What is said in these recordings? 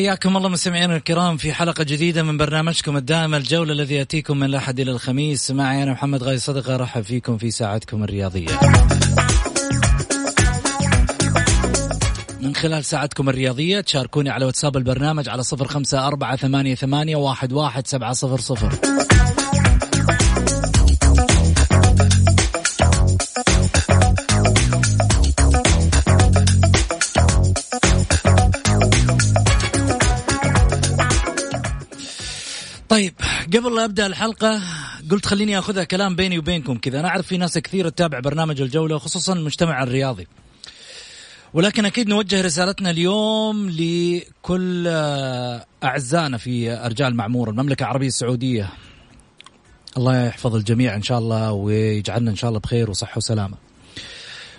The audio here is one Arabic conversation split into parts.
حياكم الله مستمعينا الكرام في حلقة جديدة من برنامجكم الدائم الجولة الذي يأتيكم من الأحد إلى الخميس. معي أنا محمد غاي صدقة أرحب فيكم في ساعتكم الرياضية. من خلال ساعتكم الرياضية تشاركوني على واتساب البرنامج على صفر خمسة أربعة ثمانية, ثمانية واحد, واحد سبعة صفر صفر. طيب قبل لا أبدأ الحلقة قلت خليني اخذها كلام بيني وبينكم كذا. أنا أعرف في ناس كثير تتابع برنامج الجولة خصوصا المجتمع الرياضي. ولكن أكيد نوجه رسالتنا اليوم لكل أعزائنا في ارجاء المعموره المملكة العربية السعودية. الله يحفظ الجميع إن شاء الله ويجعلنا إن شاء الله بخير وصحة وسلامة.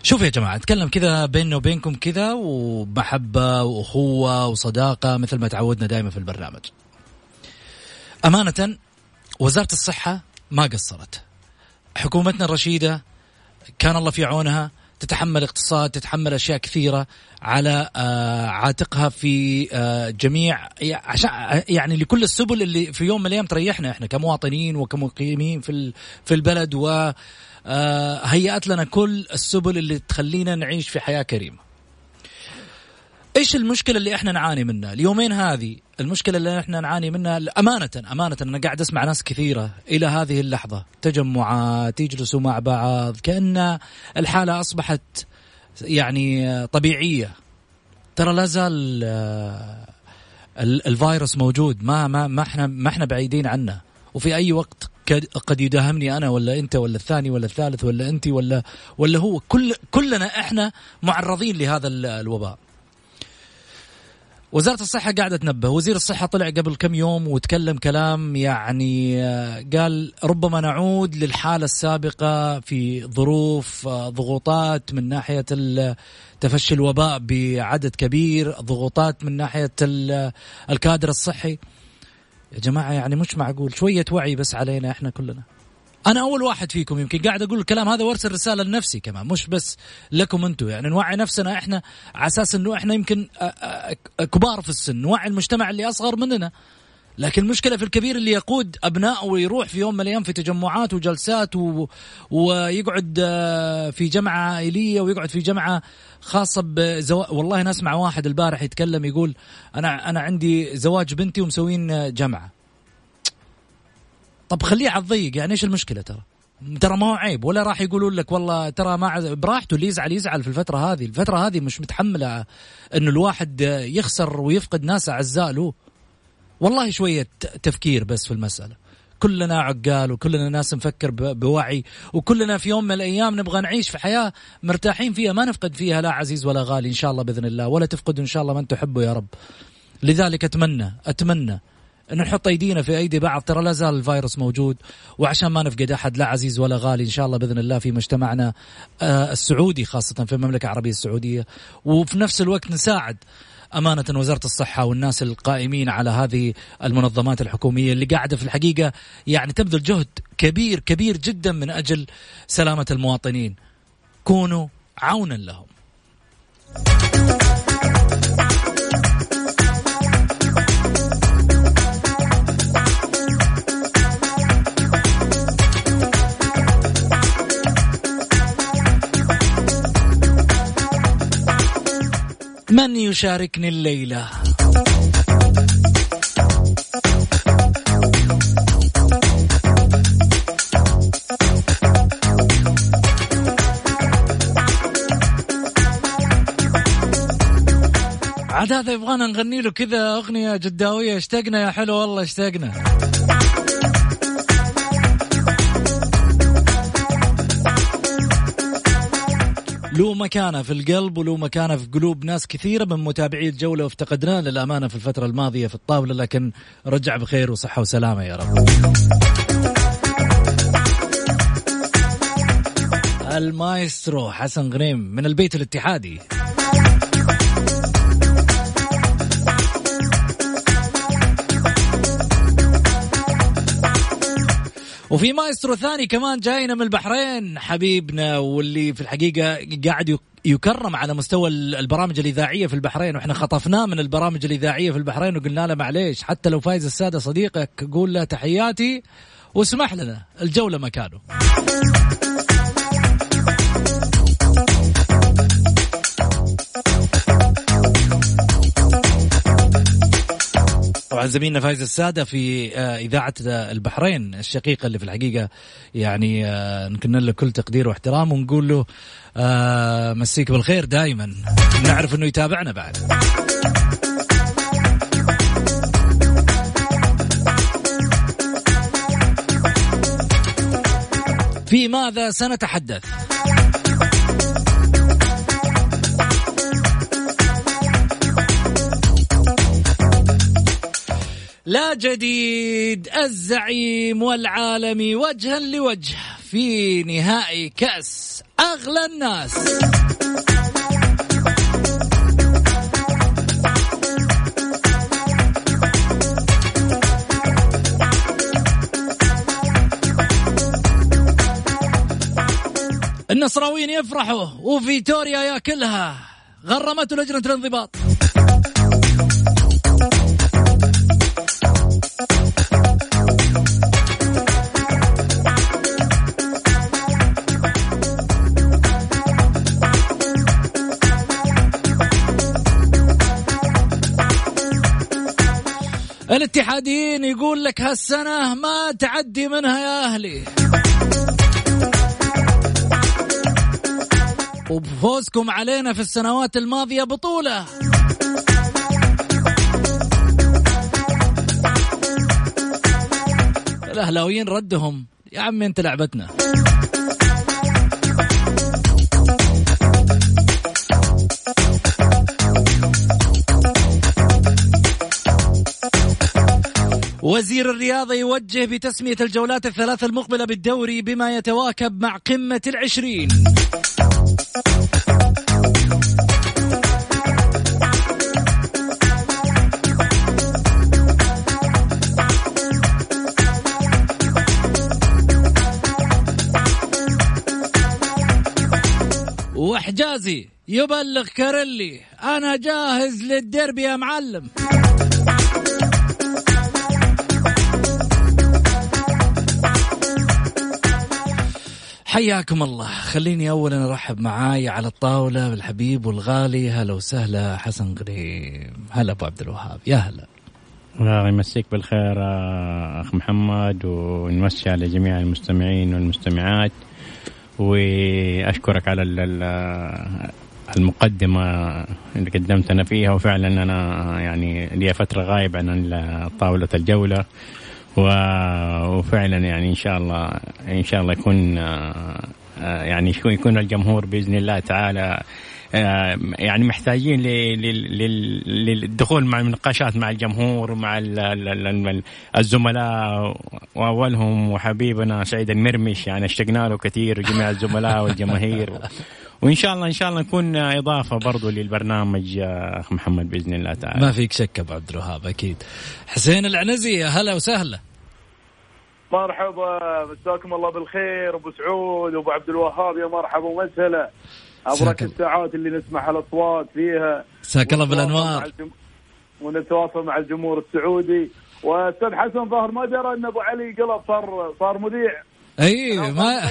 شوفوا يا جماعة أتكلم كذا بيننا وبينكم كذا ومحبة وأخوة وصداقة مثل ما تعودنا دائما في البرنامج. أمانة وزارة الصحة ما قصرت. حكومتنا الرشيدة كان الله في عونها تتحمل اقتصاد تتحمل أشياء كثيرة على آه عاتقها في آه جميع يعني لكل السبل اللي في يوم من الأيام تريحنا إحنا كمواطنين وكمقيمين في في البلد و آه لنا كل السبل اللي تخلينا نعيش في حياة كريمة. إيش المشكلة اللي إحنا نعاني منها؟ اليومين هذه المشكلة اللي إحنا نعاني منها أمانة أمانة أنا قاعد أسمع ناس كثيرة إلى هذه اللحظة تجمعات يجلسوا مع بعض كأن الحالة أصبحت يعني طبيعية. ترى لا زال الفيروس موجود ما ما ما إحنا ما إحنا بعيدين عنه. وفي أي وقت قد يداهمني أنا ولا أنت ولا الثاني ولا الثالث ولا أنت ولا ولا هو كل كلنا إحنا معرضين لهذا الوباء. وزارة الصحة قاعدة تنبه. وزير الصحة طلع قبل كم يوم وتكلم كلام يعني قال ربما نعود للحالة السابقة في ظروف ضغوطات من ناحية تفشي الوباء بعدد كبير ضغوطات من ناحية الكادر الصحي. يا جماعة يعني مش معقول. شوية وعي بس علينا إحنا كلنا. أنا أول واحد فيكم يمكن قاعد أقول الكلام هذا وارسل رساله لنفسي كمان مش بس لكم أنتم يعني نوعي نفسنا إحنا على أساس إنه إحنا يمكن كبار في السن نوعي المجتمع اللي أصغر مننا. لكن المشكلة في الكبير اللي يقود أبنائه ويروح في يوم من الأيام في تجمعات وجلسات و... ويقعد في جمعة عائلية ويقعد في جمعة خاصة بزو... والله أنا أسمع واحد البارح يتكلم يقول أنا أنا عندي زواج بنتي ومسوين جمعة. طب خليه على الضيق يعني إيش المشكلة ترى؟ ترى ما هو عيب ولا راح يقولون لك والله ترى ما براحته اللي يزعل يزعل في الفترة هذه الفترة هذه مش متحملة إنه الواحد يخسر ويفقد ناس أعزاء له. والله شوية تفكير بس في المسألة. كلنا عقال وكلنا ناس نفكر بوعي وكلنا في يوم من الأيام نبغى نعيش في حياة مرتاحين فيها ما نفقد فيها لا عزيز ولا غالي إن شاء الله بإذن الله ولا تفقدوا إن شاء الله من تحبوا يا رب. لذلك أتمنى أتمنى انه نحط أيدينا في أيدي بعض. ترى لا زال الفيروس موجود وعشان ما نفقد أحد لا عزيز ولا غالي إن شاء الله بإذن الله في مجتمعنا السعودي خاصة في المملكة العربية السعودية. وفي نفس الوقت نساعد أمانة وزارة الصحة والناس القائمين على هذه المنظمات الحكومية اللي قاعدة في الحقيقة يعني تبذل جهد كبير كبير جدا من أجل سلامة المواطنين. كونوا عونا لهم. من يشاركني الليلة؟ عاد هذا يبغانا نغني له كذا أغنية جداوية. اشتقنا يا حلو والله اشتقنا. له مكانه في القلب وله مكانه في قلوب ناس كثيرة من متابعي الجولة وافتقدناه للأمانة في الفترة الماضية في الطاولة لكن رجع بخير وصحة وسلامة يا رب. المايسترو حسن غنيم من البيت الاتحادي وفي مايسترو ثاني كمان جاينا من البحرين حبيبنا واللي في الحقيقة قاعد يكرم على مستوى البرامج الإذاعية في البحرين وإحنا خطفناه من البرامج الإذاعية في البحرين وقلنا له معليش حتى لو فايز السادة صديقك قول له تحياتي واسمح لنا الجولة مكانه. زميلنا فايز السادة في آه، إذاعة البحرين الشقيقة اللي في الحقيقة يعني آه، نكن له كل تقدير واحترام ونقول له آه، مسيك بالخير دائما نعرف أنه يتابعنا بعد في ماذا سنتحدث؟ لا جديد الزعيم والعالمي وجها لوجه في نهائي كأس أغلى الناس. النصراويين يفرحوا وفيتوريا ياكلها. غرمته لجنة الانضباط. الاتحاديين يقول لك هالسنة ما تعدي منها يا أهلي. وبفوزكم علينا في السنوات الماضية بطولة. الأهلاويين ردهم. يا عمي أنت لعبتنا. وزير الرياضة يوجه بتسمية الجولات الثلاث المقبلة بالدوري بما يتواكب مع قمة العشرين. وحجازي يبلغ كاريلي أنا جاهز للديربي يا معلم. حياكم الله. خليني اولا أرحب معاي على الطاولة بالحبيب والغالي. هلا وسهلا حسن غريم هلا أبو عبد الوهاب. يا هلا. الله يمسيك بالخير أخ محمد ونمسي على جميع المستمعين والمستمعات. وأشكرك على المقدمة اللي قدمتنا فيها. وفعلا أنا يعني لي فترة غايب عن طاولة الجولة. وفعلا يعني إن شاء الله إن شاء الله يكون آه، آه، يعني يكون الجمهور بإذن الله تعالى آه، يعني محتاجين للدخول مع المناقشات مع الجمهور ومع الزملاء وأولهم وحبيبنا سعيد المرمش يعني اشتقنا له كثير وجميع الزملاء والجماهير. وإن شاء الله إن شاء الله نكون إضافة برضو للبرنامج أخ محمد بإذن الله تعالى. ما فيك شك أبو عبد الوهاب أكيد. حسين العنزي يا هلا وسهلا. مرحبا مساكم الله بالخير أبو سعود وابو عبد الوهاب يا مرحبا ومسهلا. أبرك الساعات اللي نسمع الاصوات فيها. مساك الله بالأنوار. ونتواصل مع الجمهور السعودي. وأستاذ حسن ظاهر ما درى أن أبو علي قلب صار صار مذيع. اي ما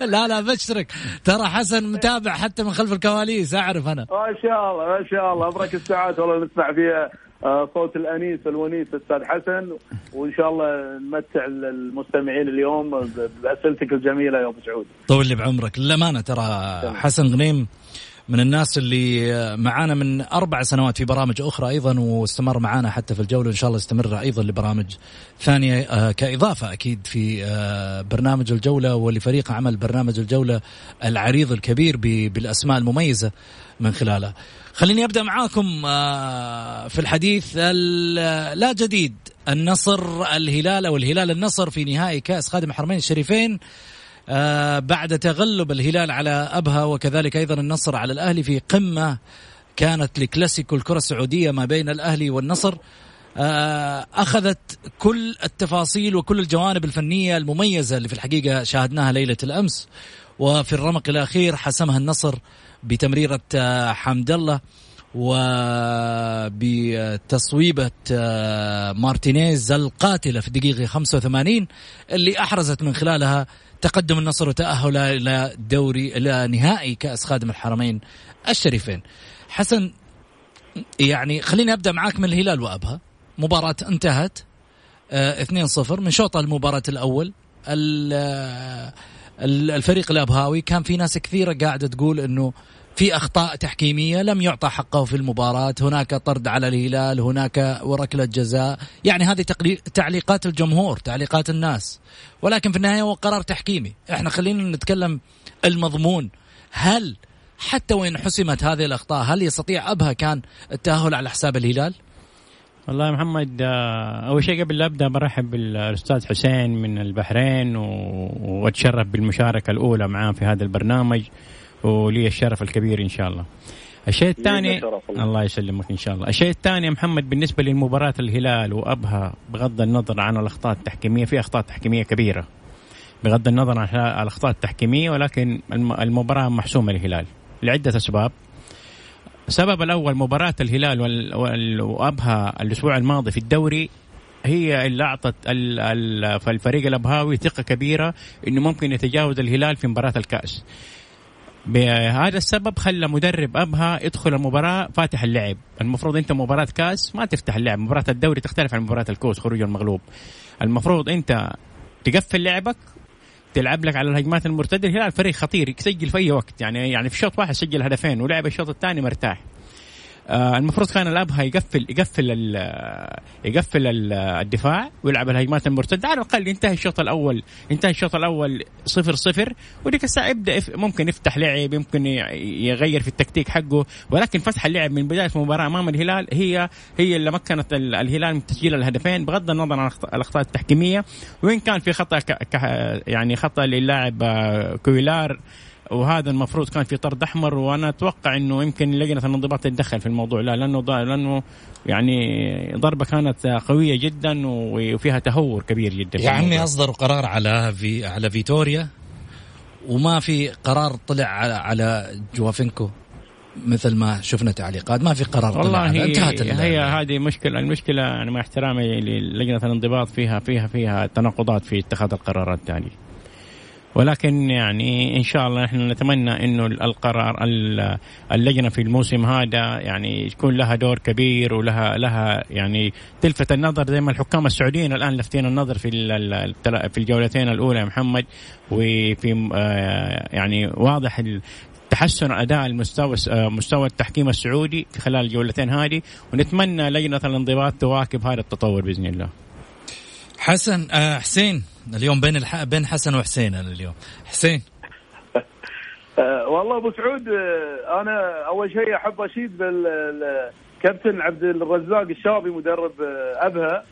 لا لا بشرك. ترى حسن متابع حتى من خلف الكواليس أعرف أنا. ما شاء الله ما شاء الله. أبرك الساعات والله نسمع فيها آه، صوت الأنيس الونيس أستاذ حسن. وإن شاء الله نمتع المستمعين اليوم بأسئلتك الجميلة يا أبو سعود. طول لي بعمرك. للأمانة ترى حسن غنيم من الناس اللي معانا من أربع سنوات في برامج أخرى أيضا واستمر معانا حتى في الجولة ان شاء الله يستمر أيضا لبرامج ثانية آه، كإضافة أكيد في آه، برنامج الجولة ولفريق عمل برنامج الجولة العريض الكبير بالأسماء المميزة من خلاله. خليني أبدأ معاكم آه، في الحديث لا جديد النصر الهلال أو الهلال النصر في نهائي كأس خادم الحرمين الشريفين بعد تغلب الهلال على أبها وكذلك أيضا النصر على الأهلي في قمة كانت لكلاسيكو الكرة السعودية ما بين الأهلي والنصر. آه، أخذت كل التفاصيل وكل الجوانب الفنية المميزة اللي في الحقيقة شاهدناها ليلة الأمس. وفي الرمق الأخير حسمها النصر بتمريرة آه، حمد الله وبتصويبة مارتينيز القاتلة في الدقيقة 85 اللي أحرزت من خلالها تقدم النصر وتأهل إلى دوري إلى نهائي كأس خادم الحرمين الشريفين. حسن يعني خليني أبدأ معاك من الهلال وأبها. مباراة انتهت 2-0 آه، من شوط المباراة الأول الفريق الأبهاوي كان في ناس كثيرة قاعدة تقول أنه في أخطاء تحكيمية لم يعطى حقه في المباراة هناك طرد على الهلال هناك وركلة جزاء يعني هذه تعليقات الجمهور تعليقات الناس. ولكن في النهاية هو قرار تحكيمي. إحنا خلينا نتكلم المضمون. هل حتى وين حسمت هذه الأخطاء هل يستطيع أبها كان التأهل على حساب الهلال؟ والله يا محمد آه، أول شيء قبل لا أبدأ برحب بالأستاذ حسين من البحرين وأتشرف بالمشاركة الأولى معاه في هذا البرنامج. ولي الشرف الكبير إن شاء الله. الشيء الثاني الله. يسلمك إن شاء الله. الشيء الثاني يا محمد بالنسبة للمباراه الهلال وأبها بغض النظر عن الأخطاء التحكيمية في أخطاء تحكيمية كبيرة. بغض النظر عن الأخطاء التحكيمية ولكن المباراة محسومة للهلال. لعدة أسباب. السبب الأول مباراة الهلال وأبها الأسبوع الماضي في الدوري هي اللي أعطت الفريق الأبهاوي ثقة كبيرة إنه ممكن يتجاوز الهلال في مباراة الكأس. بهذا السبب خلى مدرب أبها يدخل المباراة فاتح اللعب. المفروض أنت مباراة كاس ما تفتح اللعب. مباراة الدوري تختلف عن مباراة الكوس خروج المغلوب. المفروض أنت تقفل لعبك تلعب لك على الهجمات المرتدة. الهلال فريق خطير يسجل في أي وقت. يعني يعني في شوط واحد سجل هدفين ولعب الشوط الثاني مرتاح. آه المفروض كان الابها يقفل يقفل يقفل الدفاع ويلعب الهجمات المرتدة. على الأقل ينتهي الشوط الأول ينتهي الشوط الأول صفر صفر. وديك الساعة يبدأ ممكن يفتح لعب يمكن يغير في التكتيك حقه. ولكن فتح اللعب من بداية المباراة أمام الهلال. هي هي اللي مكنت الهلال من تسجيل الهدفين بغض النظر عن الاخطاء التحكيمية. وين كان في خطأ يعني خطأ للاعب آه، كويلار وهذا المفروض كان في طرد أحمر وأنا أتوقع إنه يمكن لجنة الانضباط تتدخل في الموضوع. لا لأنه لأنه يعني ضربة كانت قوية جدا وفيها تهور كبير جدا يا عمي أصدروا قرار على في على فيتوريا وما في قرار طلع على, على جوافينكو مثل ما شفنا تعليقات. ما في قرار والله طلع انتهت هي هذه مشكلة. المشكلة يعني مع احترامي للجنة الانضباط فيها فيها فيها تناقضات في اتخاذ القرارات هذه ولكن يعني إن شاء الله نحن نتمنى إنه القرار اللجنة في الموسم هذا يعني يكون لها دور كبير ولها لها يعني تلفت النظر زي ما الحكام السعوديين الآن لافتين النظر في في الجولتين الأولى يا محمد وفي آه، يعني واضح تحسن أداء المستوى آه، مستوى التحكيم السعودي خلال الجولتين هذه ونتمنى لجنة الانضباط تواكب هذا التطور بإذن الله. حسن آه حسين اليوم بين الح... بين حسن وحسين أنا اليوم. حسين. أه والله أبو سعود آه، أنا أول شيء أحب أشيد بالكابتن عبد الرزاق الشابي مدرب آه، أبها.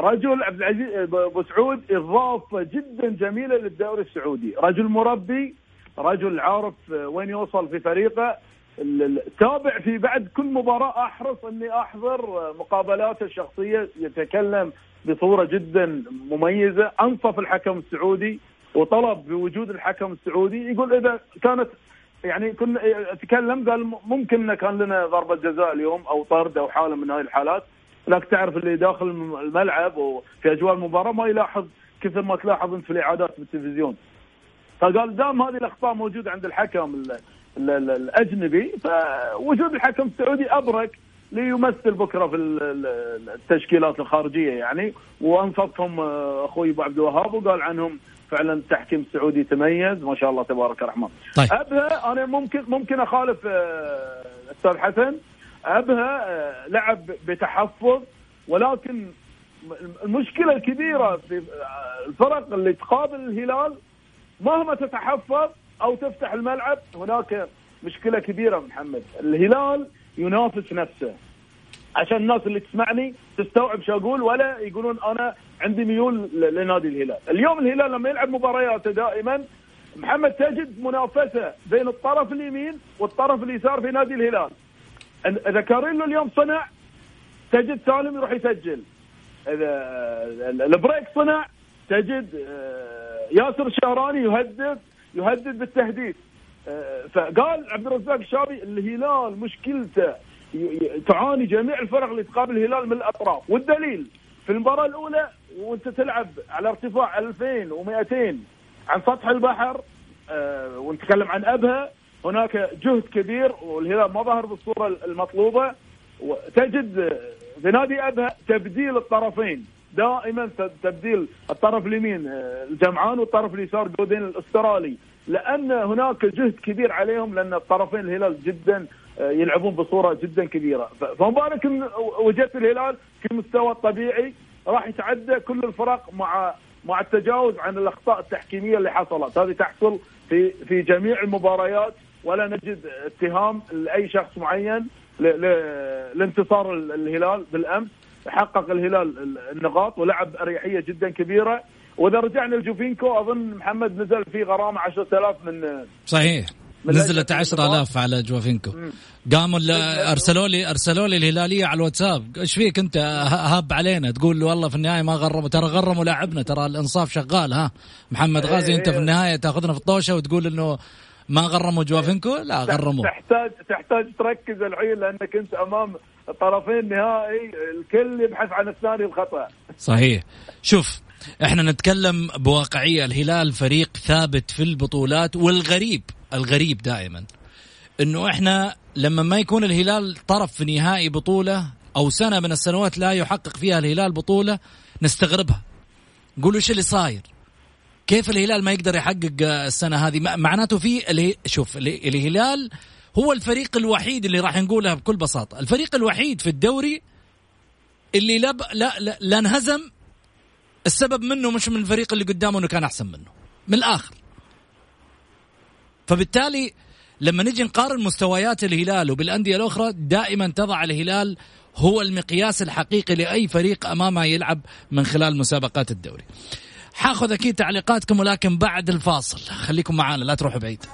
رجل عبد العزيز أبو سعود إضافة جدا جميلة للدوري السعودي، رجل مربي رجل عارف وين يوصل في فريقه. تابع في بعد كل مباراة أحرص إني أحضر مقابلاته الشخصية يتكلم بصورة جدا مميزة. أنصف الحكم السعودي وطلب بوجود الحكم السعودي. يقول إذا كانت يعني كنا تكلم قال ممكن كان لنا ضربة جزاء اليوم أو طرد أو حالة من هذه الحالات. لكن تعرف اللي داخل الملعب وفي أجواء المباراة ما يلاحظ كثر ما تلاحظ انت في الإعادات بالتلفزيون. فقال دام هذه الأخطاء موجودة عند الحكم ال ال ال الأجنبي فوجود الحكم السعودي أبرك ليمثل بكرة في التشكيلات الخارجية يعني. وانصفهم آه، أخوي أبو عبد الوهاب وقال عنهم فعلا التحكيم السعودي تميز. ما شاء الله تبارك الرحمن. طيب. أبها أنا ممكن ممكن أخالف آه، أستاذ حسن. أبها آه، لعب بتحفظ ولكن المشكلة الكبيرة في الفرق اللي تقابل الهلال مهما تتحفظ أو تفتح الملعب هناك مشكلة كبيرة محمد. الهلال ينافس نفسه عشان الناس اللي تسمعني تستوعب شو أقول ولا يقولون أنا عندي ميول لنادي الهلال، اليوم الهلال لما يلعب مبارياته دائما محمد تجد منافسة بين الطرف اليمين والطرف اليسار في نادي الهلال. إذا كاريلو اليوم صنع تجد سالم يروح يسجل. إذا البريك صنع تجد آه، ياسر الشهراني يهدد يهدد بالتهديد. آه، فقال عبد الرزاق الشابي الهلال مشكلته تعاني جميع الفرق اللي تقابل الهلال من الأطراف. والدليل في المباراة الأولى وأنت تلعب على ارتفاع 2200 عن سطح البحر أه ونتكلم عن أبها. هناك جهد كبير والهلال ما ظهر بالصورة المطلوبة. وتجد في نادي أبها تبديل الطرفين. دائما تبديل الطرف اليمين آه، الجمعان والطرف اليسار جودين الأسترالي. لأن هناك جهد كبير عليهم لأن الطرفين الهلال جدا آه، يلعبون بصورة جدا كبيرة. فمبارك وجدت الهلال في مستوى الطبيعي راح يتعدى كل الفرق مع مع التجاوز عن الأخطاء التحكيمية اللي حصلت. هذه تحصل في في جميع المباريات ولا نجد اتهام لأي شخص معين لانتصار الهلال بالأمس. حقق الهلال النقاط ولعب أريحية جدا كبيرة. وإذا رجعنا لجوفينكو أظن محمد نزل في غرامة 10000 من صحيح. نزلت 10000 على جوفينكو قاموا أرسلوا لي أرسلوا لي الهلالية على الواتساب. إيش فيك أنت؟ هاب علينا. تقول والله في النهاية ما غرموا ترى غرموا لاعبنا. ترى الإنصاف شغال ها؟ محمد غازي أنت في النهاية تأخذنا في الطوشة وتقول إنه ما غرموا جوافينكو لا غرموا تحتاج تحتاج تركز الحين لأنك أنت أمام طرفين نهائي. الكل يبحث عن الثاني الخطأ. صحيح. شوف إحنا نتكلم بواقعية. الهلال فريق ثابت في البطولات والغريب الغريب دائما إنه إحنا لما ما يكون الهلال طرف في نهائي بطولة أو سنة من السنوات لا يحقق فيها الهلال بطولة نستغربها. نقول إيش اللي صاير؟ كيف الهلال ما يقدر يحقق السنة هذه؟ معناته في شوف الهلال هو الفريق الوحيد اللي راح نقولها بكل بساطة. الفريق الوحيد في الدوري اللي لا لا لا, لا انهزم السبب منه مش من الفريق اللي قدامه إنه كان أحسن منه من الآخر فبالتالي لما نجي نقارن مستويات الهلال وبالأندية الأخرى دائما تضع الهلال هو المقياس الحقيقي لأي فريق أمامه يلعب من خلال مسابقات الدوري. حاخذ أكيد تعليقاتكم ولكن بعد الفاصل خليكم معانا لا تروحوا بعيد.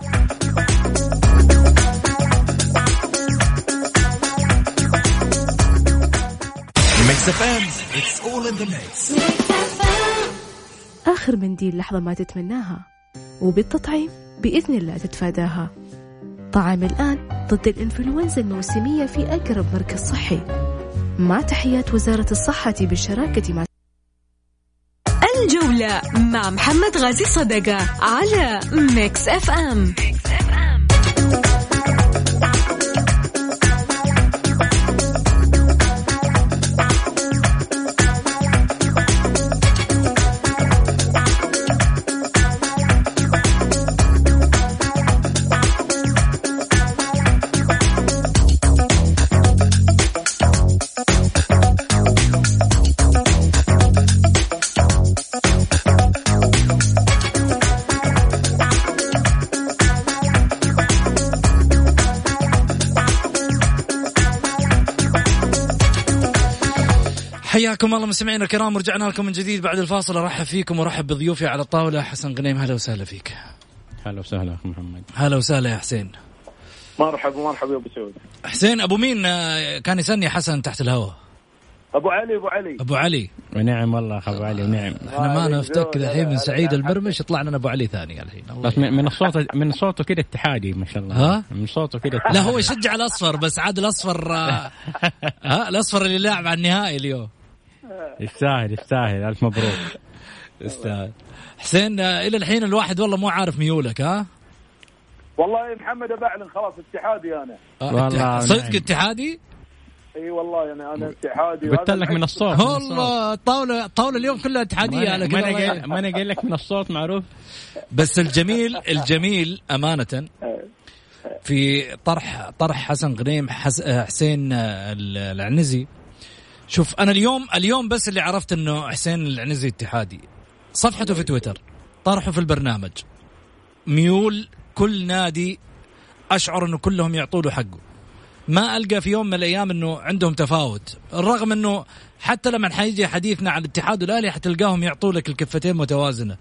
آخر منديل لحظة ما تتمناها وبالتطعيم بإذن الله تتفاداها. طعم الآن ضد الإنفلونزا الموسمية في أقرب مركز صحي. مع تحيات وزارة الصحة بالشراكة مع الجولة مع محمد غازي صدقة على Mix FM, Mix حياكم الله مستمعينا الكرام ورجعنا لكم من جديد بعد الفاصل. أرحب فيكم وأرحب بضيوفي على الطاولة حسن غنيم. هلا وسهلا فيك. هلا وسهلا اخ محمد. هلا وسهلا يا حسين. مرحبا مرحبا يا أبو سعود. حسين أبو مين؟ آه، كان يسني حسن تحت الهواء. أبو علي أبو علي. أبو علي. ونعم والله أبو علي ونعم إحنا ما نفتك الحين من سعيد البرمش يطلع لنا أبو علي ثاني الحين. بس من الصوت من صوته كذا اتحادي ما شاء الله. ها؟ من صوته كذا لا هو يشجع الأصفر بس عاد الأصفر آه، ها الأصفر اللي لاعب على النهائي اليوم. يستاهل يستاهل. ألف مبروك. أستاذ حسين إلى الحين الواحد والله مو عارف ميولك ها؟ والله يا محمد بعلن خلاص اتحادي أنا. آه، والله صدق نعم. اتحادي؟ إي والله يعني أنا اتحادي قلت لك من الصوت. والله الطاوله الطاوله اليوم كلها اتحادية ما على كذا أنا قايل ما أنا قايل لك من الصوت معروف؟ بس الجميل الجميل أمانة في طرح طرح حسن غنيم حس حسين العنزي. شوف أنا اليوم اليوم بس اللي عرفت إنه حسين العنزي اتحادي. صفحته في تويتر طرحه في البرنامج. ميول كل نادي أشعر إنه كلهم يعطوا له حقه. ما ألقى في يوم من الأيام إنه عندهم تفاوت. رغم إنه حتى لما حيجي حديثنا عن الاتحاد والاهلي حتلقاهم يعطوا لك الكفتين متوازنة.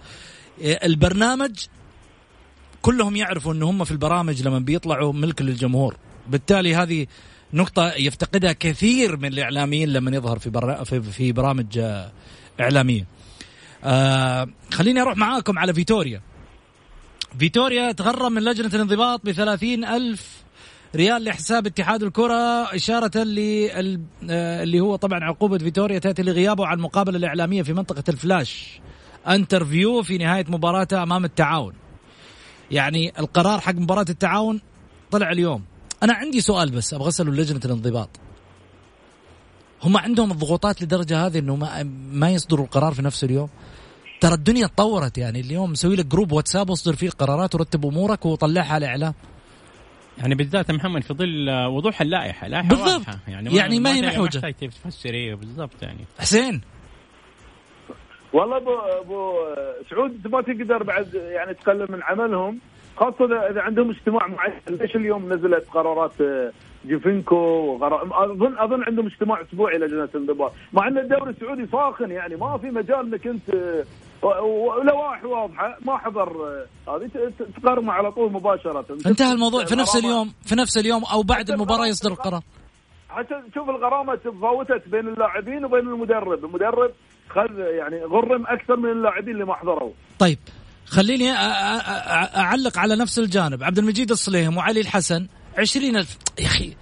البرنامج كلهم يعرفوا ان هم في البرامج لما بيطلعوا ملك للجمهور. بالتالي هذه نقطة يفتقدها كثير من الإعلاميين لما يظهر في, برا في, برامج آه، إعلامية. آه خليني أروح معاكم على فيتوريا. فيتوريا تغرم من لجنة الانضباط بثلاثين ألف ريال لحساب اتحاد الكرة إشارة لل- آه، اللي هو طبعا عقوبة فيتوريا تأتي لغيابه عن المقابلة الإعلامية في منطقة الفلاش. interview في نهاية مباراته أمام التعاون. يعني القرار حق مباراة التعاون طلع اليوم. أنا عندي سؤال بس أبغى أسأله لجنة الانضباط هم عندهم الضغوطات لدرجة هذه أنه ما, ما يصدروا القرار في نفس اليوم ترى الدنيا تطورت يعني اليوم مسوي لك group واتساب واصدر فيه القرارات ورتب أمورك وطلعها على الاعلام يعني بالذات يا محمد في ظل وضوح اللائحة لائحه بالضبط. واضحة. يعني يعني ما هي ما محوجة. محتاج تفسر إيه بالضبط يعني حسين والله ابو أبو سعود ما تقدر بعد يعني تقلل من عملهم خاصة اذا عندهم اجتماع معين ليش اليوم نزلت قرارات آه، جيفينكو وغرا... اظن أظن عندهم اجتماع أسبوعي لجنة الانضباط. مع إن الدوري السعودي ساخن يعني ما في مجال إنك أنت آه، ولوائح واضحة ما حضر آه، هذه تقرمه على طول مباشرة. انتهى الموضوع في نفس اليوم في نفس اليوم أو بعد المباراة يصدر القرار. حتى شوف الغرامة تفاوتت بين اللاعبين وبين المدرب، المدرب خذ يعني غرم أكثر من اللاعبين اللي ما حضروا. طيب. خليني أعلق على نفس الجانب. عبد المجيد الصليهم وعلي الحسن عشرين ألف. يا أخي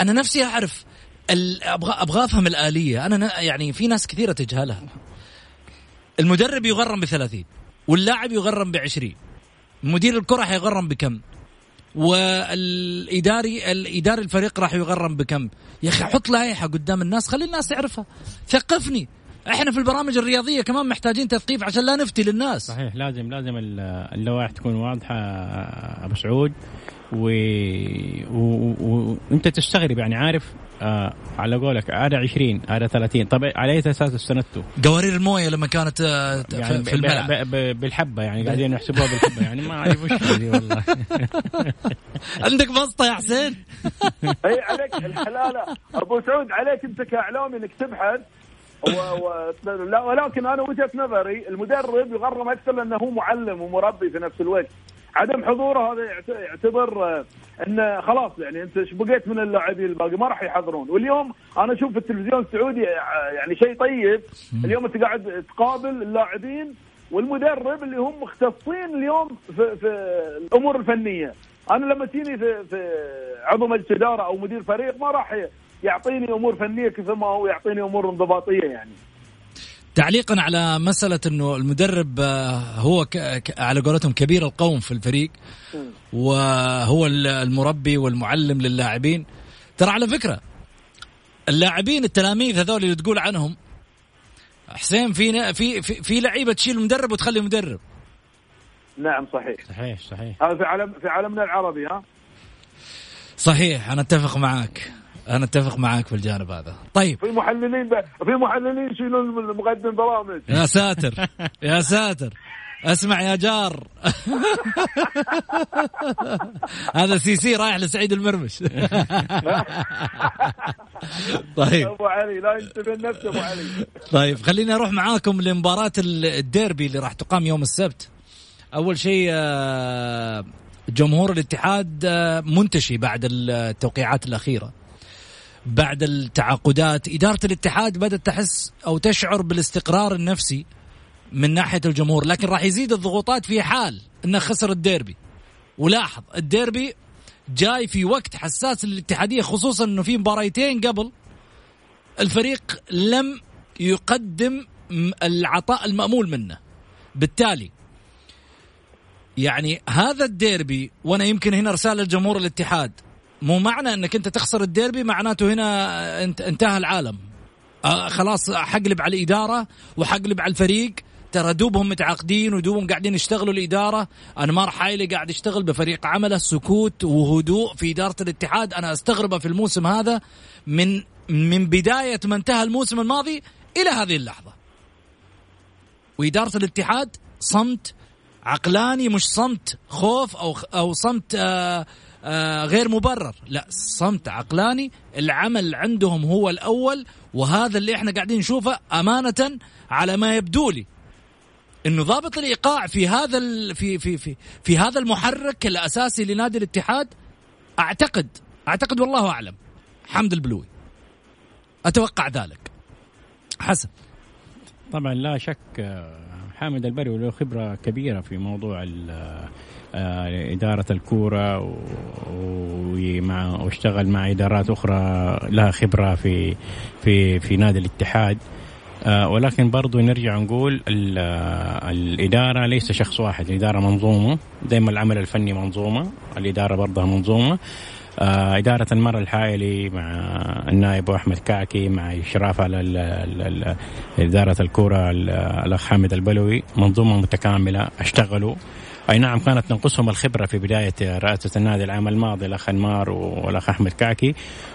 أنا نفسي أعرف ال- أبغى أبغى أفهم الآلية. أنا ن- يعني في ناس كثيرة تجهلها. المدرب يغرم ب 30 واللاعب يغرم ب 20 مدير الكرة حيغرم بكم؟ والاداري الإداري الفريق راح يغرم بكم؟ يا أخي حط لائحة قدام الناس خلي الناس تعرفها ثقفني. إحنا في البرامج الرياضية كمان محتاجين تثقيف عشان لا نفتي للناس. صحيح لازم لازم ال- اللوائح تكون واضحة أبو سعود. وانت و... و... وأنت تستغرب يعني عارف آه على قولك هذا 20 هذا 30 طب على أي أساس استندتوا؟ قوارير الموية لما كانت آه، يعني في الملعب. ب... ب... بالحبة يعني قاعدين يحسبوها بالحبة يعني ما أعرف وش والله. عندك بسطة يا حسين؟ أي عليك لا لا أبو سعود عليك انت كاعلامي إنك تبحث. و... لا ولكن أنا وجهة نظري المدرب يغرم أكثر لأنه هو معلم ومربي في نفس الوقت. عدم حضوره هذا يعت- يعتبر آه، إنه خلاص يعني أنت إيش بقيت من اللاعبين الباقي؟ ما راح يحضرون. واليوم أنا أشوف في التلفزيون السعودي آه، يعني شيء طيب. اليوم أنت قاعد تقابل اللاعبين والمدرب اللي هم مختصين اليوم في, في الأمور الفنية. أنا لما تجيني في, في عضو مجلس إدارة أو مدير فريق ما راح يعطيني أمور فنية كثر ما هو يعطيني أمور انضباطية يعني. تعليقا على مسألة إنه المدرب آه، هو. على قولتهم كبير القوم في الفريق وهو ال- المربي والمعلم للاعبين. ترى على فكرة اللاعبين التلاميذ هذول اللي تقول عنهم حسين في في في, في لعيبة تشيل المدرب وتخلي مدرب نعم صحيح. صحيح صحيح. هذا في عالم في عالمنا العربي ها؟ صحيح أنا أتفق معك. أنا أتفق معك في الجانب هذا. طيب. في محللين ب... في محللين يشيلون مقدم برامج. يا ساتر. يا ساتر. اسمع يا جار. هذا سي سي رايح لسعيد المرمش. طيب. أبو علي لا ينتبه نفسه أبو علي. طيب خليني أروح معاكم لمباراة الديربي اللي راح تقام يوم السبت. أول شيء آه، جمهور الاتحاد آه، منتشي بعد التوقيعات الأخيرة. بعد التعاقدات إدارة الاتحاد بدأت تحس أو تشعر بالاستقرار النفسي من ناحية الجمهور لكن راح يزيد الضغوطات في حال إنه خسر الديربي. ولاحظ الديربي جاي في وقت حساس للاتحادية خصوصا إنه في مباريتين قبل الفريق لم يقدم العطاء المأمول منه بالتالي يعني هذا الديربي وأنا يمكن هنا رسالة لجمهور الاتحاد مو معنى انك انت تخسر الديربي معناته هنا انتهى العالم. آه خلاص حقلب على الإدارة وحقلب على الفريق. ترى دوبهم متعاقدين ودوبهم قاعدين يشتغلوا الإدارة. انمار حايلي قاعد يشتغل بفريق عمله سكوت وهدوء في إدارة الاتحاد. أنا أستغربه في الموسم هذا من من بداية ما انتهى الموسم الماضي إلى هذه اللحظة. وإدارة الاتحاد صمت عقلاني مش صمت خوف أو أو صمت آآ غير مبرر. لا صمت عقلاني. العمل عندهم هو الأول وهذا اللي إحنا قاعدين نشوفه أمانة على ما يبدو لي. إنه ضابط الإيقاع في هذا في في في في هذا المحرك الأساسي لنادي الاتحاد أعتقد أعتقد والله أعلم. حمد البلوي. أتوقع ذلك. حسن. طبعا لا شك حامد البلوي له خبرة كبيرة في موضوع آه، إدارة الكورة ومع واشتغل مع إدارات أخرى لها خبرة في في في نادي الاتحاد. آه، ولكن برضو نرجع نقول الإدارة ليس شخص واحد. الإدارة منظومة دائما العمل الفني منظومة الإدارة برضها منظومة. آه، إدارة المرة الحائلي مع النائب أحمد كعكي مع إشراف على ال ال ال إدارة الكورة الأخ حامد البلوي. منظومة متكاملة أشتغلوا. أي نعم كانت تنقصهم الخبرة في بداية رئاسة النادي العام الماضي الأخ أنمار والأخ أحمد كعكي.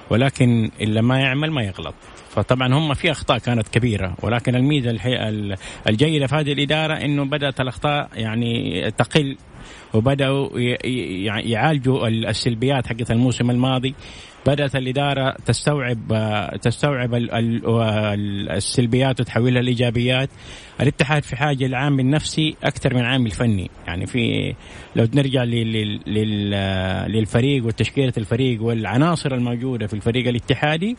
ولكن إلا ما يعمل ما يغلط. فطبعا هم في أخطاء كانت كبيرة. ولكن الميزة الجيدة في هذه الإدارة إنه بدأت الأخطاء يعني تقل. وبدأوا يعالجوا السلبيات حقت الموسم الماضي. بدأت الإدارة تستوعب تستوعب السلبيات وتحولها لإيجابيات. الاتحاد في حاجة للعامل النفسي أكثر من عامل فني. يعني في لو نرجع للفريق وتشكيلة الفريق والعناصر الموجودة في الفريق الاتحادي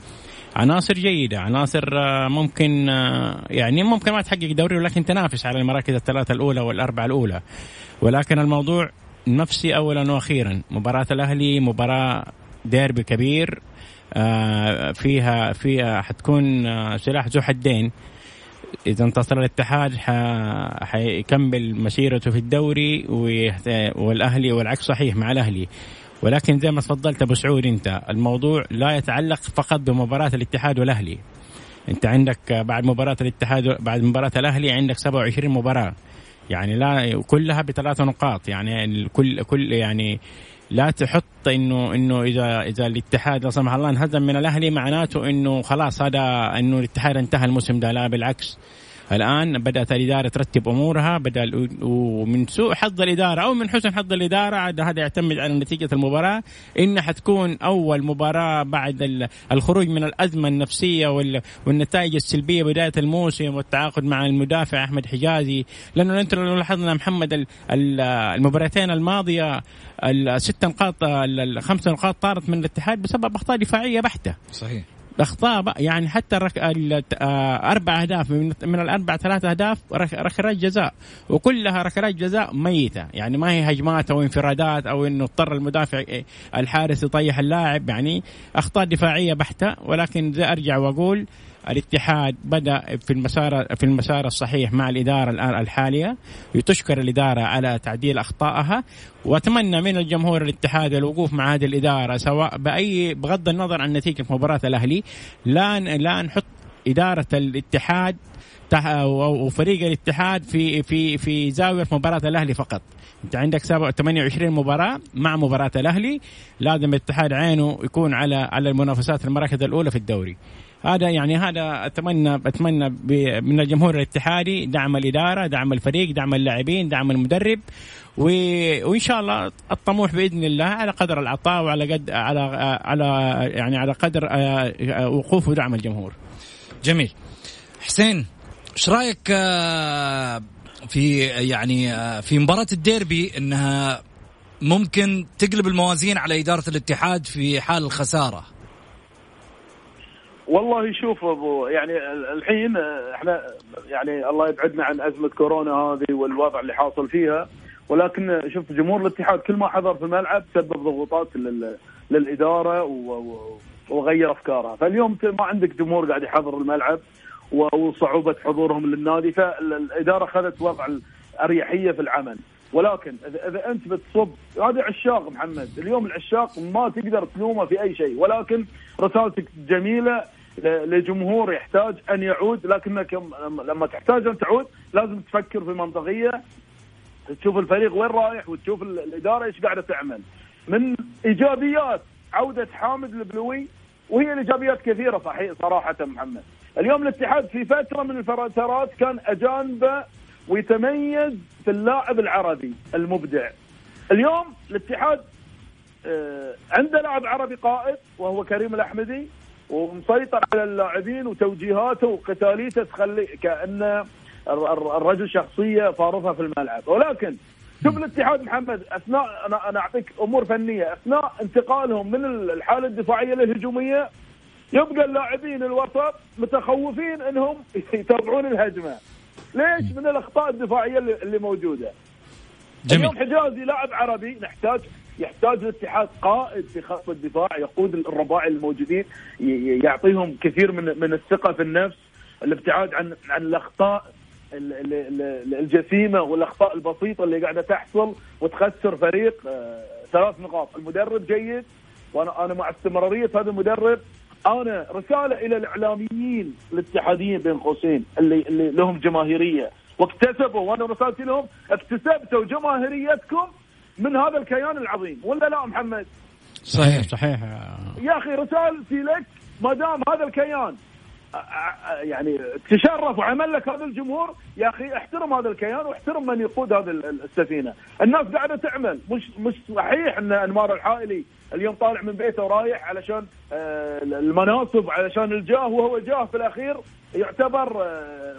عناصر جيدة عناصر ممكن يعني ممكن ما تحقق دوري ولكن تنافس على المراكز الثلاثة الأولى والأربعة الأولى. ولكن الموضوع نفسي أولا وأخيرا. مباراة الأهلي مباراة ديربي كبير آه، فيها فيها حتكون آه، سلاح ذو حدين. إذا انتصر الاتحاد حيكمل مسيرته في الدوري والأهلي والعكس صحيح مع الأهلي. ولكن زي ما تفضلت أبو سعود أنت الموضوع لا يتعلق فقط بمباراة الاتحاد والأهلي. أنت عندك بعد مباراة الاتحاد بعد مباراة الأهلي عندك 27 مباراة. يعني لا كلها بثلاث نقاط. يعني كل كل يعني لا تحط انه إنه اذا إذا الاتحاد لا سمح الله انهزم من الأهلي معناته إنه خلاص هذا إنه الاتحاد انتهى الموسم ده. لا بالعكس. الآن بدأت الإدارة ترتب أمورها بدأ ومن سوء حظ الإدارة أو من حسن حظ الإدارة عاد هذا يعتمد على نتيجة المباراة. إنها حتكون أول مباراة بعد الخروج من الأزمة النفسية والنتائج السلبية بداية الموسم والتعاقد مع المدافع أحمد حجازي. لأنه انت لو لاحظنا محمد المباراتين الماضية الست نقاط الخمس نقاط طارت من الاتحاد بسبب أخطاء دفاعية بحتة. صحيح. اخطاء يعني حتى الرك... آه، أربع أهداف من, من الأربع ثلاث أهداف ركلات جزاء وكلها ركلات جزاء ميتة. يعني ما هي هجمات أو انفرادات أو إنه اضطر المدافع إيه، الحارس يطيح اللاعب يعني أخطاء دفاعية بحتة. ولكن أرجع وأقول الاتحاد بدأ في المسار في المسار الصحيح مع الإدارة الآن الحالية وتشكر الإدارة على تعديل أخطائها. وأتمنى من الجمهور الاتحاد الوقوف مع هذه الإدارة سواء باي بغض النظر عن نتيجة مباراة الأهلي لا لا نحط إدارة الاتحاد وفريق الاتحاد في في في زاوية مباراة الأهلي فقط. أنت عندك 28 مباراة مع مباراة الأهلي. لازم الاتحاد عينه يكون على على المنافسات المراكز الأولى في الدوري. هذا يعني هذا اتمنى أتمنى من الجمهور الاتحادي دعم الإدارة دعم الفريق دعم اللاعبين دعم المدرب و... وإن شاء الله الطموح بإذن الله على قدر العطاء وعلى قد على على يعني على قدر آه، وقوف ودعم الجمهور. جميل. حسين إيش رأيك آه، في يعني آه، في مباراة الديربي إنها ممكن تقلب الموازين على إدارة الاتحاد في حال الخسارة؟ والله شوف أبو يعني الحين إحنا يعني الله يبعدنا عن أزمة كورونا هذه والوضع اللي حاصل فيها ولكن شوف جمهور الاتحاد كل ما حضر في الملعب سبب ضغوطات للإدارة وغير افكارها فاليوم ما عندك جمهور قاعد يحضر الملعب وصعوبة حضورهم للنادي فالإدارة اخذت وضع اريحيه في العمل. ولكن اذا, إذا أنت بتصب هذه عشاق محمد. اليوم العشاق ما تقدر تلومه في أي شيء ولكن رسالتك جميلة لجمهور يحتاج أن يعود لكنك لما تحتاج أن تعود لازم تفكر في منطقية تشوف الفريق وين رايح وتشوف الإدارة إيش قاعدة تعمل. من إيجابيات عودة حامد البلوي وهي الإيجابيات كثيرة صحيح صراحة محمد. اليوم الاتحاد في فترة من الفترات كان اجانبه ويتميز في اللاعب العربي المبدع. اليوم الاتحاد آه، عنده لاعب عربي قائد وهو كريم الأحمدي. ومسيطر على اللاعبين وتوجيهاته وقتاليته تخلي كانه الرجل شخصية فارضها في الملعب. ولكن شوف الاتحاد محمد اثناء أنا أنا أعطيك أمور فنية. أثناء انتقالهم من الحالة الدفاعية للهجومية يبقى اللاعبين الوسط متخوفين إنهم يتابعون الهجمة. ليش؟ من الأخطاء الدفاعية اللي موجودة. جميل. اليوم حجازي لاعب عربي نحتاج يحتاج الاتحاد قائد في خط الدفاع يقود الرباعي الموجودين يعطيهم كثير من من الثقة في النفس الابتعاد عن عن الأخطاء الجسيمة والأخطاء البسيطة اللي قاعدة تحصل وتخسر فريق. آه، ثلاث نقاط، المدرب جيد وأنا أنا مع استمرارية هذا المدرب. أنا رسالة إلى الإعلاميين الاتحاديين بين قوسين اللي اللي لهم جماهيرية. واكتسبوا وأنا رسالتي لهم اكتسبتوا جماهيريتكم من هذا الكيان العظيم ولا لا محمد؟ صحيح. صحيح. يا أخي رسالتي لك ما دام هذا الكيان. يعني تشرف وعمل لك هذا الجمهور يا أخي احترم هذا الكيان واحترم من يقود هذه السفينة، الناس قاعدة تعمل. مش مش صحيح أن أنمار الحائلي اليوم طالع من بيته ورايح علشان المناصب علشان الجاه وهو جاه في الأخير يعتبر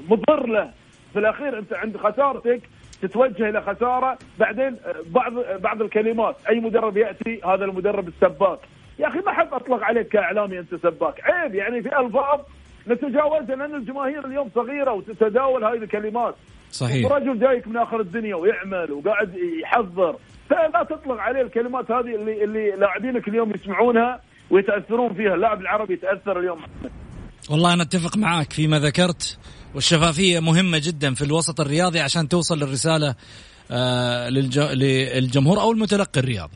مضر له. في الأخير أنت عند خسارتك تتوجه إلى خسارة. بعدين آه، بعض بعض الكلمات. أي مدرب يأتي هذا المدرب السباك. يا أخي ما حد أطلق عليك كإعلامي أنت سباك. عيب يعني في ألفاظ نتجاوزها لأن الجماهير اليوم صغيرة وتتداول هذه الكلمات. صحيح. رجل جايك من آخر الدنيا ويعمل وقاعد يحضر. فلا تطلق عليه الكلمات هذه اللي اللي لاعبينك اليوم يسمعونها ويتأثرون فيها. اللاعب العربي يتأثر اليوم. والله أنا أتفق معك فيما ذكرت. والشفافية مهمة جدا في الوسط الرياضي عشان توصل الرساله آه للجمهور أو المتلقي الرياضي.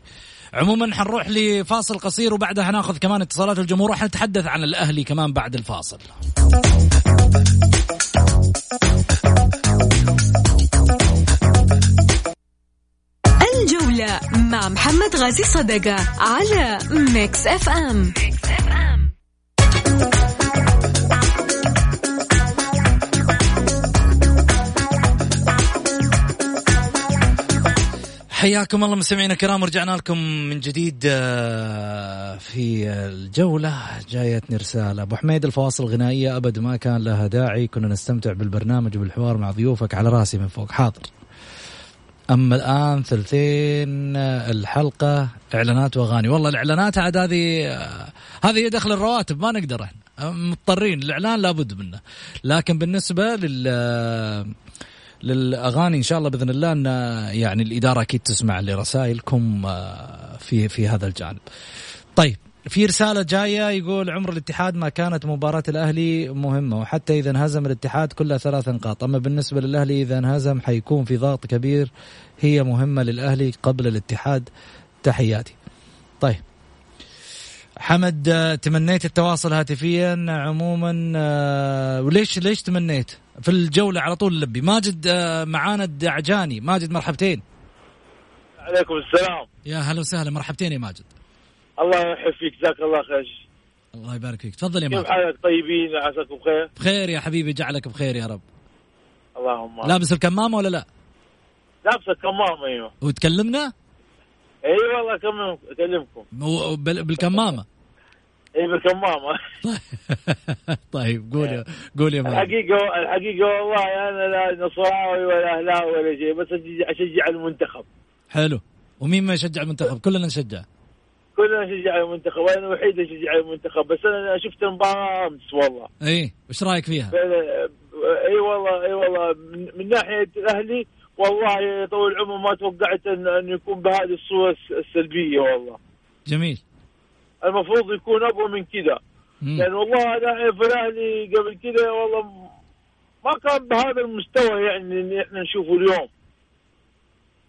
عموما حنروح لفاصل قصير وبعدها حناخذ كمان اتصالات الجمهور وحنتحدث عن الأهلي كمان بعد الفاصل. الجولة مع محمد غازي صدقة على Mix FM, Mix حياكم الله مستمعينا الكرام ورجعنا لكم من جديد آه، في الجولة. جايتني رسالة. أبو حميد الفواصل الغنائية أبد ما كان لها داعي. كنا نستمتع بالبرنامج وبالحوار مع ضيوفك على راسي من فوق. حاضر. أما الآن ثلثين الحلقة إعلانات وأغاني. والله الإعلانات عاد هذه آه، هذه دخل الرواتب ما نقدر إحنا. مضطرين. الإعلان لابد منه. لكن بالنسبة لل للأغاني إن شاء الله بإذن الله أن يعني الإدارة أكيد تسمع لرسائلكم آه، في في هذا الجانب. طيب في رسالة جاية يقول عمر الاتحاد ما كانت مباراة الأهلي مهمة وحتى إذا انهزم الاتحاد كلها ثلاث نقاط. أما بالنسبة للأهلي إذا انهزم حيكون في ضغط كبير هي مهمة للأهلي قبل الاتحاد. تحياتي. طيب حمد آه، تمنيت التواصل هاتفيا عموما آه، وليش ليش تمنيت؟ في الجولة على طول اللبي ماجد آه، معانا الدعجاني. ماجد مرحبتين. عليكم السلام. يا هلا وسهلا. مرحبتين يا ماجد. الله يحفيك فيك. جزاك الله خير. الله يبارك فيك. تفضل يا ماجد. كيف حالك؟ طيبين؟ عساكم بخير؟ بخير يا حبيبي. جعلك بخير يا رب. اللهم لابس الكمامة ولا لا؟ لابس الكمامة أيوه. وتكلمنا؟ اي والله أكلمكم. بالكمامة. اي بالكمامة. طيب قول يا قول يا الحقيقة الحقيقة والله أنا لا نصراوي ولا أهلاوي ولا شيء بس اشجع المنتخب. حلو. ومين ما يشجع المنتخب؟ كلنا نشجع. كلنا نشجع المنتخب وأنا الوحيد اللي أشجع المنتخب بس أنا شفت المباراة أمس والله. اي إيش رأيك فيها؟ اي والله اي والله من ناحية الأهلي والله يا طويل العمر ما توقعت ان إن يكون بهذه الصورة السلبية والله. جميل. المفروض يكون اقوى من كذا يعني والله أنا في الاهلي قبل كذا والله ما كان بهذا المستوى يعني اللي إحنا نشوفه اليوم.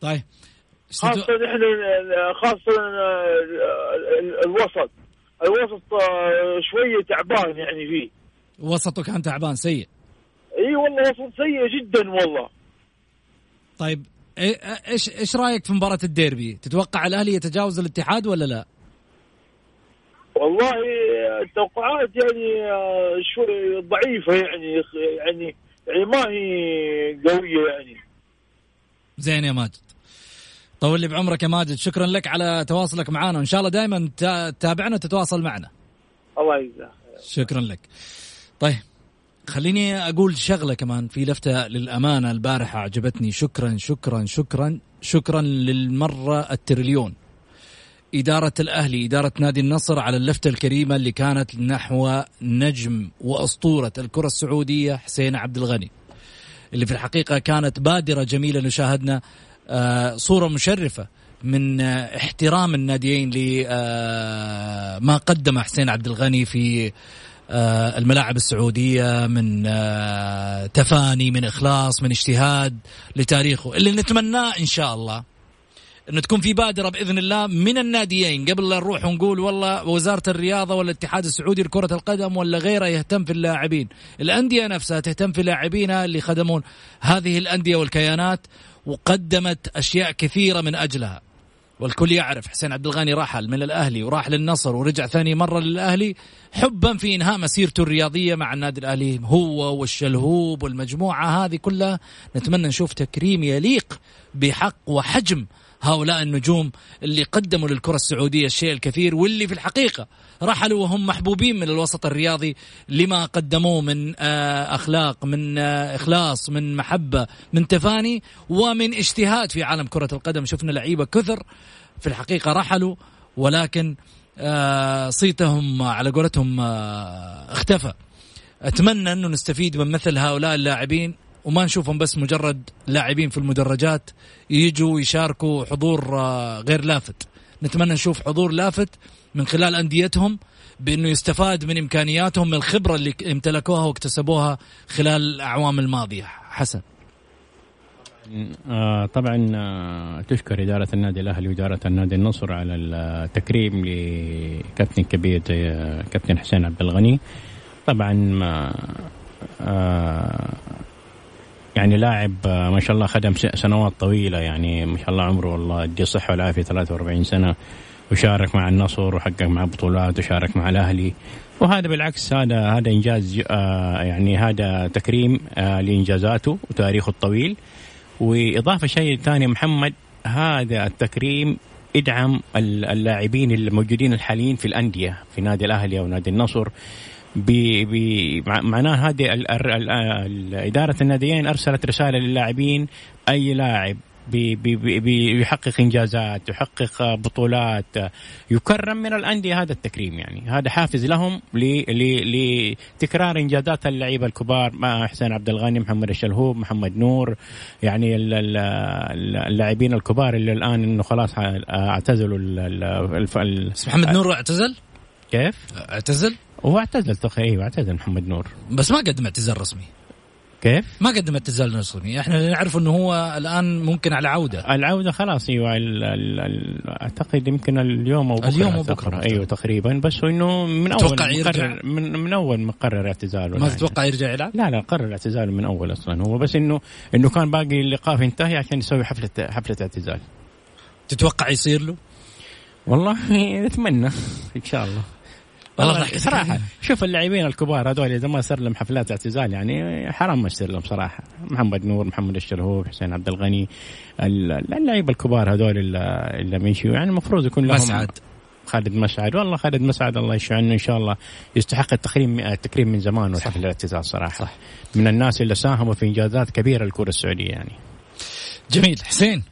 طيب. خاصة إحنا خاصة الوسط. الوسط شوية تعبان يعني فيه. وسطه كان تعبان سيء. إي والله وسط سيء جدا والله. طيب إيش إيش رأيك في مباراة الديربي؟ تتوقع الأهلي يتجاوز الاتحاد ولا لا؟ والله التوقعات يعني آه، شوي ضعيفة يعني يعني يعني ما هي قوية يعني. زين يا ماجد. طول لي بعمرك يا ماجد. شكرا لك على تواصلك معنا وإن شاء الله دائما تتابعنا وتتواصل معنا. الله يجزاك. شكرا لك. طيب خليني أقول شغلة كمان في لفتة للأمانة البارحة عجبتني. شكرا شكرا شكرا شكرا للمرة التريليون. إدارة الأهلي إدارة نادي النصر على اللفتة الكريمة اللي كانت نحو نجم وأسطورة الكرة السعودية حسين عبد الغني. اللي في الحقيقة كانت بادرة جميلة نشاهدنا آه، صورة مشرفة من آه، احترام الناديين لما آه، قدم حسين عبد الغني في الملاعب السعودية من آه، تفاني من إخلاص من اجتهاد لتاريخه اللي نتمناه إن شاء الله. إنه تكون في بادرة بإذن الله من الناديين. قبل لا نروح ونقول والله وزارة الرياضة ولا الاتحاد السعودي لكرة القدم ولا غيره يهتم في اللاعبين، الأندية نفسها تهتم في لاعبينها اللي خدمون هذه الأندية والكيانات وقدمت أشياء كثيرة من أجلها. والكل يعرف حسين عبد الغني رحل من الأهلي وراح للنصر ورجع ثاني مرة للأهلي حبا في إنهاء مسيرته الرياضية مع النادي الأهلي هو والشلهوب والمجموعة هذه كلها. نتمنى نشوف تكريم يليق بحق وحجم هؤلاء النجوم اللي قدموا للكرة السعودية الشيء الكثير واللي في الحقيقة رحلوا وهم محبوبين من الوسط الرياضي لما قدموه من آه، أخلاق من آه، إخلاص من محبة من تفاني ومن اجتهاد في عالم كرة القدم. شفنا لعيبة كثر في الحقيقة رحلوا ولكن آه، صيتهم على قولتهم اختفى. أتمنى أنه نستفيد من مثل هؤلاء اللاعبين. وما نشوفهم بس مجرد لاعبين في المدرجات يجوا يشاركوا حضور آه، غير لافت. نتمنى نشوف حضور لافت من خلال أنديتهم بأنه يستفاد من إمكانياتهم من الخبرة اللي امتلكوها واكتسبوها خلال الأعوام الماضية. حسن. آه طبعا آه تشكر إدارة النادي الأهلي وإدارة النادي النصر على التكريم لكابتن كبير كابتن حسين عبد الغني. طبعا يعني لاعب آه، ما شاء الله خدم سنوات طويلة يعني ما شاء الله عمره والله يدي الصحة والعافية 43 سنة وشارك مع النصر وحقق مع بطولات وشارك مع الأهلي. وهذا بالعكس هذا هذا إنجاز آه يعني هذا تكريم آه لإنجازاته وتاريخه الطويل. وإضافة شيء ثاني محمد هذا التكريم ادعم اللاعبين الموجودين الحاليين في الأندية في نادي الأهلي أو نادي النصر. معناه هذه إدارة الناديين أرسلت رسالة للاعبين أي لاعب بيحقق إنجازات يحقق بطولات يكرم من الأندية هذا التكريم يعني هذا حافز لهم لتكرار إنجازات اللعيبة الكبار مع حسين عبد الغني محمد الشلهوب محمد نور يعني اللاعبين الكبار اللي الآن إنه خلاص اعتزلوا محمد نور اعتزل؟ كيف؟ اعتزل؟ هو اعتزل تخي أيوه اعتزل محمد نور. بس ما قدم اعتزال رسمي. كيف؟ ما قدم اعتزال رسمي، إحنا نعرف إنه هو الآن ممكن على عودة. العودة خلاص أيوه ال ال ال أعتقد يمكن اليوم أو بكرة اليوم أو بكرة. أيوه تقريبا. بس إنه من أول تتوقع يرجع؟ من, من أول مقرر اعتزاله. ما تتوقع يرجع يلعب؟ لا لا قرر اعتزاله من أول أصلا. هو بس انه إنه كان باقي اللقاء ينتهي عشان يسوي حفله حفلة اعتزال. تتوقع يصير له؟ والله أتمنى. إن شاء الله. والله صراحة شوف اللاعبين الكبار هذول إذا ما صار لهم حفلات اعتزال يعني حرام ما يصير لهم صراحة. محمد نور محمد الشلهوب حسين عبد الغني اللعيبه الكبار هذول اللي بيمشوا يعني المفروض يكون لهم مسعد. خالد مسعد. والله خالد مسعد الله يشفع عنه إن شاء الله. يستحق التكريم التكريم من زمان وحفل الاعتزال صراحة. صح. من الناس اللي ساهموا في إنجازات كبيرة للكرة السعودية يعني. جميل. حسين.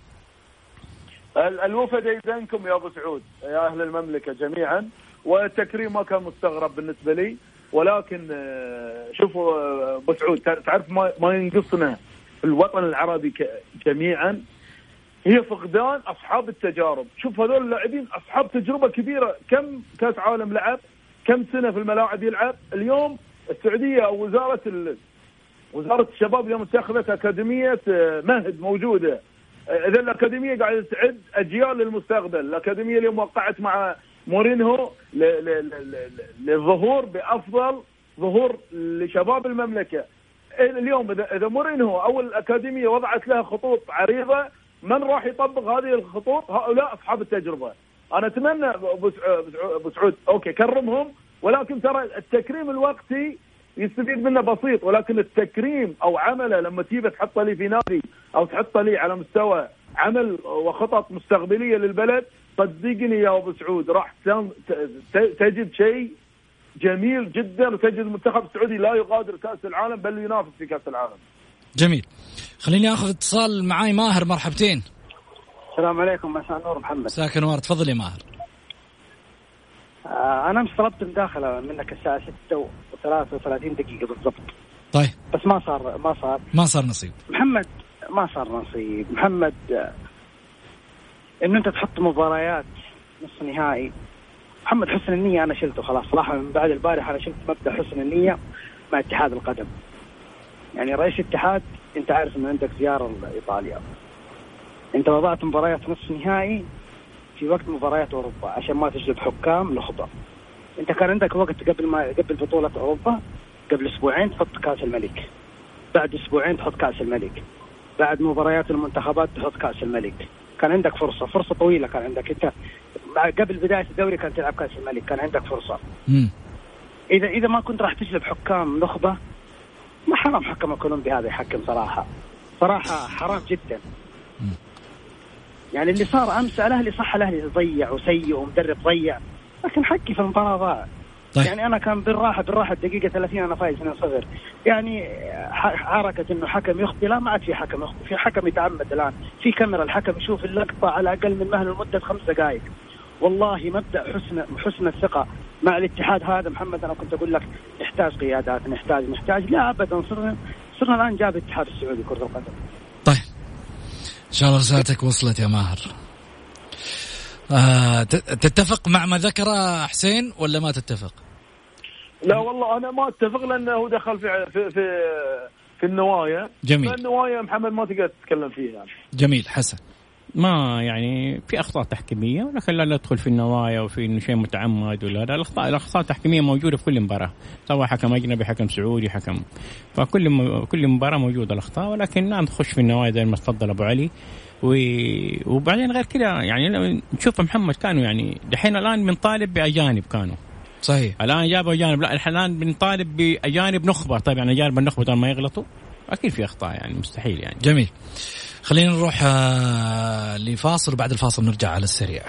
الوفد يدنكم يا أبو سعود. يا أهل المملكة جميعا. والتكريم ما كان مستغرب بالنسبة لي. ولكن آه، شوفوا آه، أبو سعود تعرف ما, ينقصنا في الوطن العربي جميعا؟ هي فقدان أصحاب التجارب، شوف هذول اللاعبين أصحاب تجربة كبيرة، كم كأس عالم لعب؟ كم سنة في الملاعب يلعب؟ اليوم السعودية أو وزارة ال... وزارة الشباب اليوم اتخذت أكاديمية آه، مهد موجودة. اذا الأكاديمية قاعدة تعد أجيال للمستقبل، الأكاديمية اليوم وقعت مع مورينهو للظهور بأفضل ظهور لشباب المملكة. اليوم اذا إذا مورينهو أو الأكاديمية وضعت لها خطوط عريضة من راح يطبق هذه الخطوط؟ هؤلاء أصحاب التجربة. أنا أتمنى أبو سعود أوكي كرمهم ولكن ترى التكريم الوقتي يستفيد منه بسيط ولكن التكريم أو عمله لما تجيبه تحطه لي في نادي أو تحطه لي على مستوى عمل وخطط مستقبلية للبلد صدقني يا أبو سعود راح تجد شيء جميل جدا وتجد المنتخب السعودي لا يغادر كأس العالم بل ينافس في كأس العالم. جميل. خليني آخذ اتصال معاي ماهر مرحبتين. السلام عليكم مساء النور محمد. مساك النور تفضل يا ماهر. آه أنا امس طلبت مداخله منك الساعة 6 و33 دقيقة بالضبط. طيب. بس ما صار ما صار. ما صار نصيب. محمد ما صار نصيب، محمد إنه أنت تحط مباريات نصف نهائي. محمد حسن النية أنا شلته خلاص. صراحة من بعد البارح أنا شلت مبدأ حسن النية مع اتحاد القدم. يعني رئيس الاتحاد أنت عارف أنه عندك زيارة لإيطاليا. أنت وضعت مباريات نصف نهائي في وقت مباريات أوروبا عشان ما تجلب حكام لخبة أنت كان عندك وقت قبل ما قبل بطولة أوروبا قبل أسبوعين تحط كأس الملك. بعد أسبوعين تحط كأس الملك. بعد مباريات المنتخبات تحط كأس الملك. كان عندك فرصة فرصة طويلة كان عندك. انت قبل بداية الدوري كان تلعب كأس الملك كان عندك فرصة. مم. اذا إذا ما كنت راح تجلب حكام نخبة ما حرام حكم الكولومبي هذا يحكم صراحة. صراحة حرام جدا. مم. يعني اللي صار أمس الأهلي صح الأهلي ضيع وسيء ومدرب ضيع لكن حقي في المباراة ضاع. طيب. يعني أنا كان بالراحه بالراحة الدقيقة 30 أنا فايز 2-0 يعني حركة إنه حكم يخطي. لا ما عاد في حكم يخطي. في حكم يتعمد الآن. في كاميرا الحكم يشوف اللقطة على أقل من مهل لمده خمس دقائق والله مبدأ حسن حسن الثقة مع الاتحاد هذا. محمد أنا كنت أقول لك نحتاج قيادات نحتاج نحتاج. لا ابدا. صرنا صرنا الآن جاب الاتحاد السعودي كرة القدم. طيب. إن شاء الله رسالتك وصلت يا ماهر. آه تتفق مع ما ذكر حسين ولا ما تتفق؟ لا والله أنا ما أتفق لأنه دخل في في في, في النوايا. جميل. النوايا محمد ما تقدر تتكلم فيها. يعني. جميل حسن. ما يعني في أخطاء تحكيمية ولكن لا ندخل في النوايا وفي إنه شيء متعمد ولا لا. الاخطاء الأخطاء التحكيمية موجودة في كل مباراة سواء حكم أجنبي حكم سعودي حكم فكل م... كل مباراة موجودة الأخطاء ولكن لا نخش في النوايا زي ما تفضل أبو علي. و... وبعدين غير كذا يعني نشوف محمد كانوا يعني دحين الآن بنطالب بأجانب كانوا. صحيح. الآن جابوا أجانب لا الآن بنطالب بأجانب نخبة. طيب يعني أجانب النخبة ما يغلطوا؟ أكيد في أخطاء يعني مستحيل يعني. جميل. خلينا نروح آه، لفاصل وبعد الفاصل نرجع على السريع.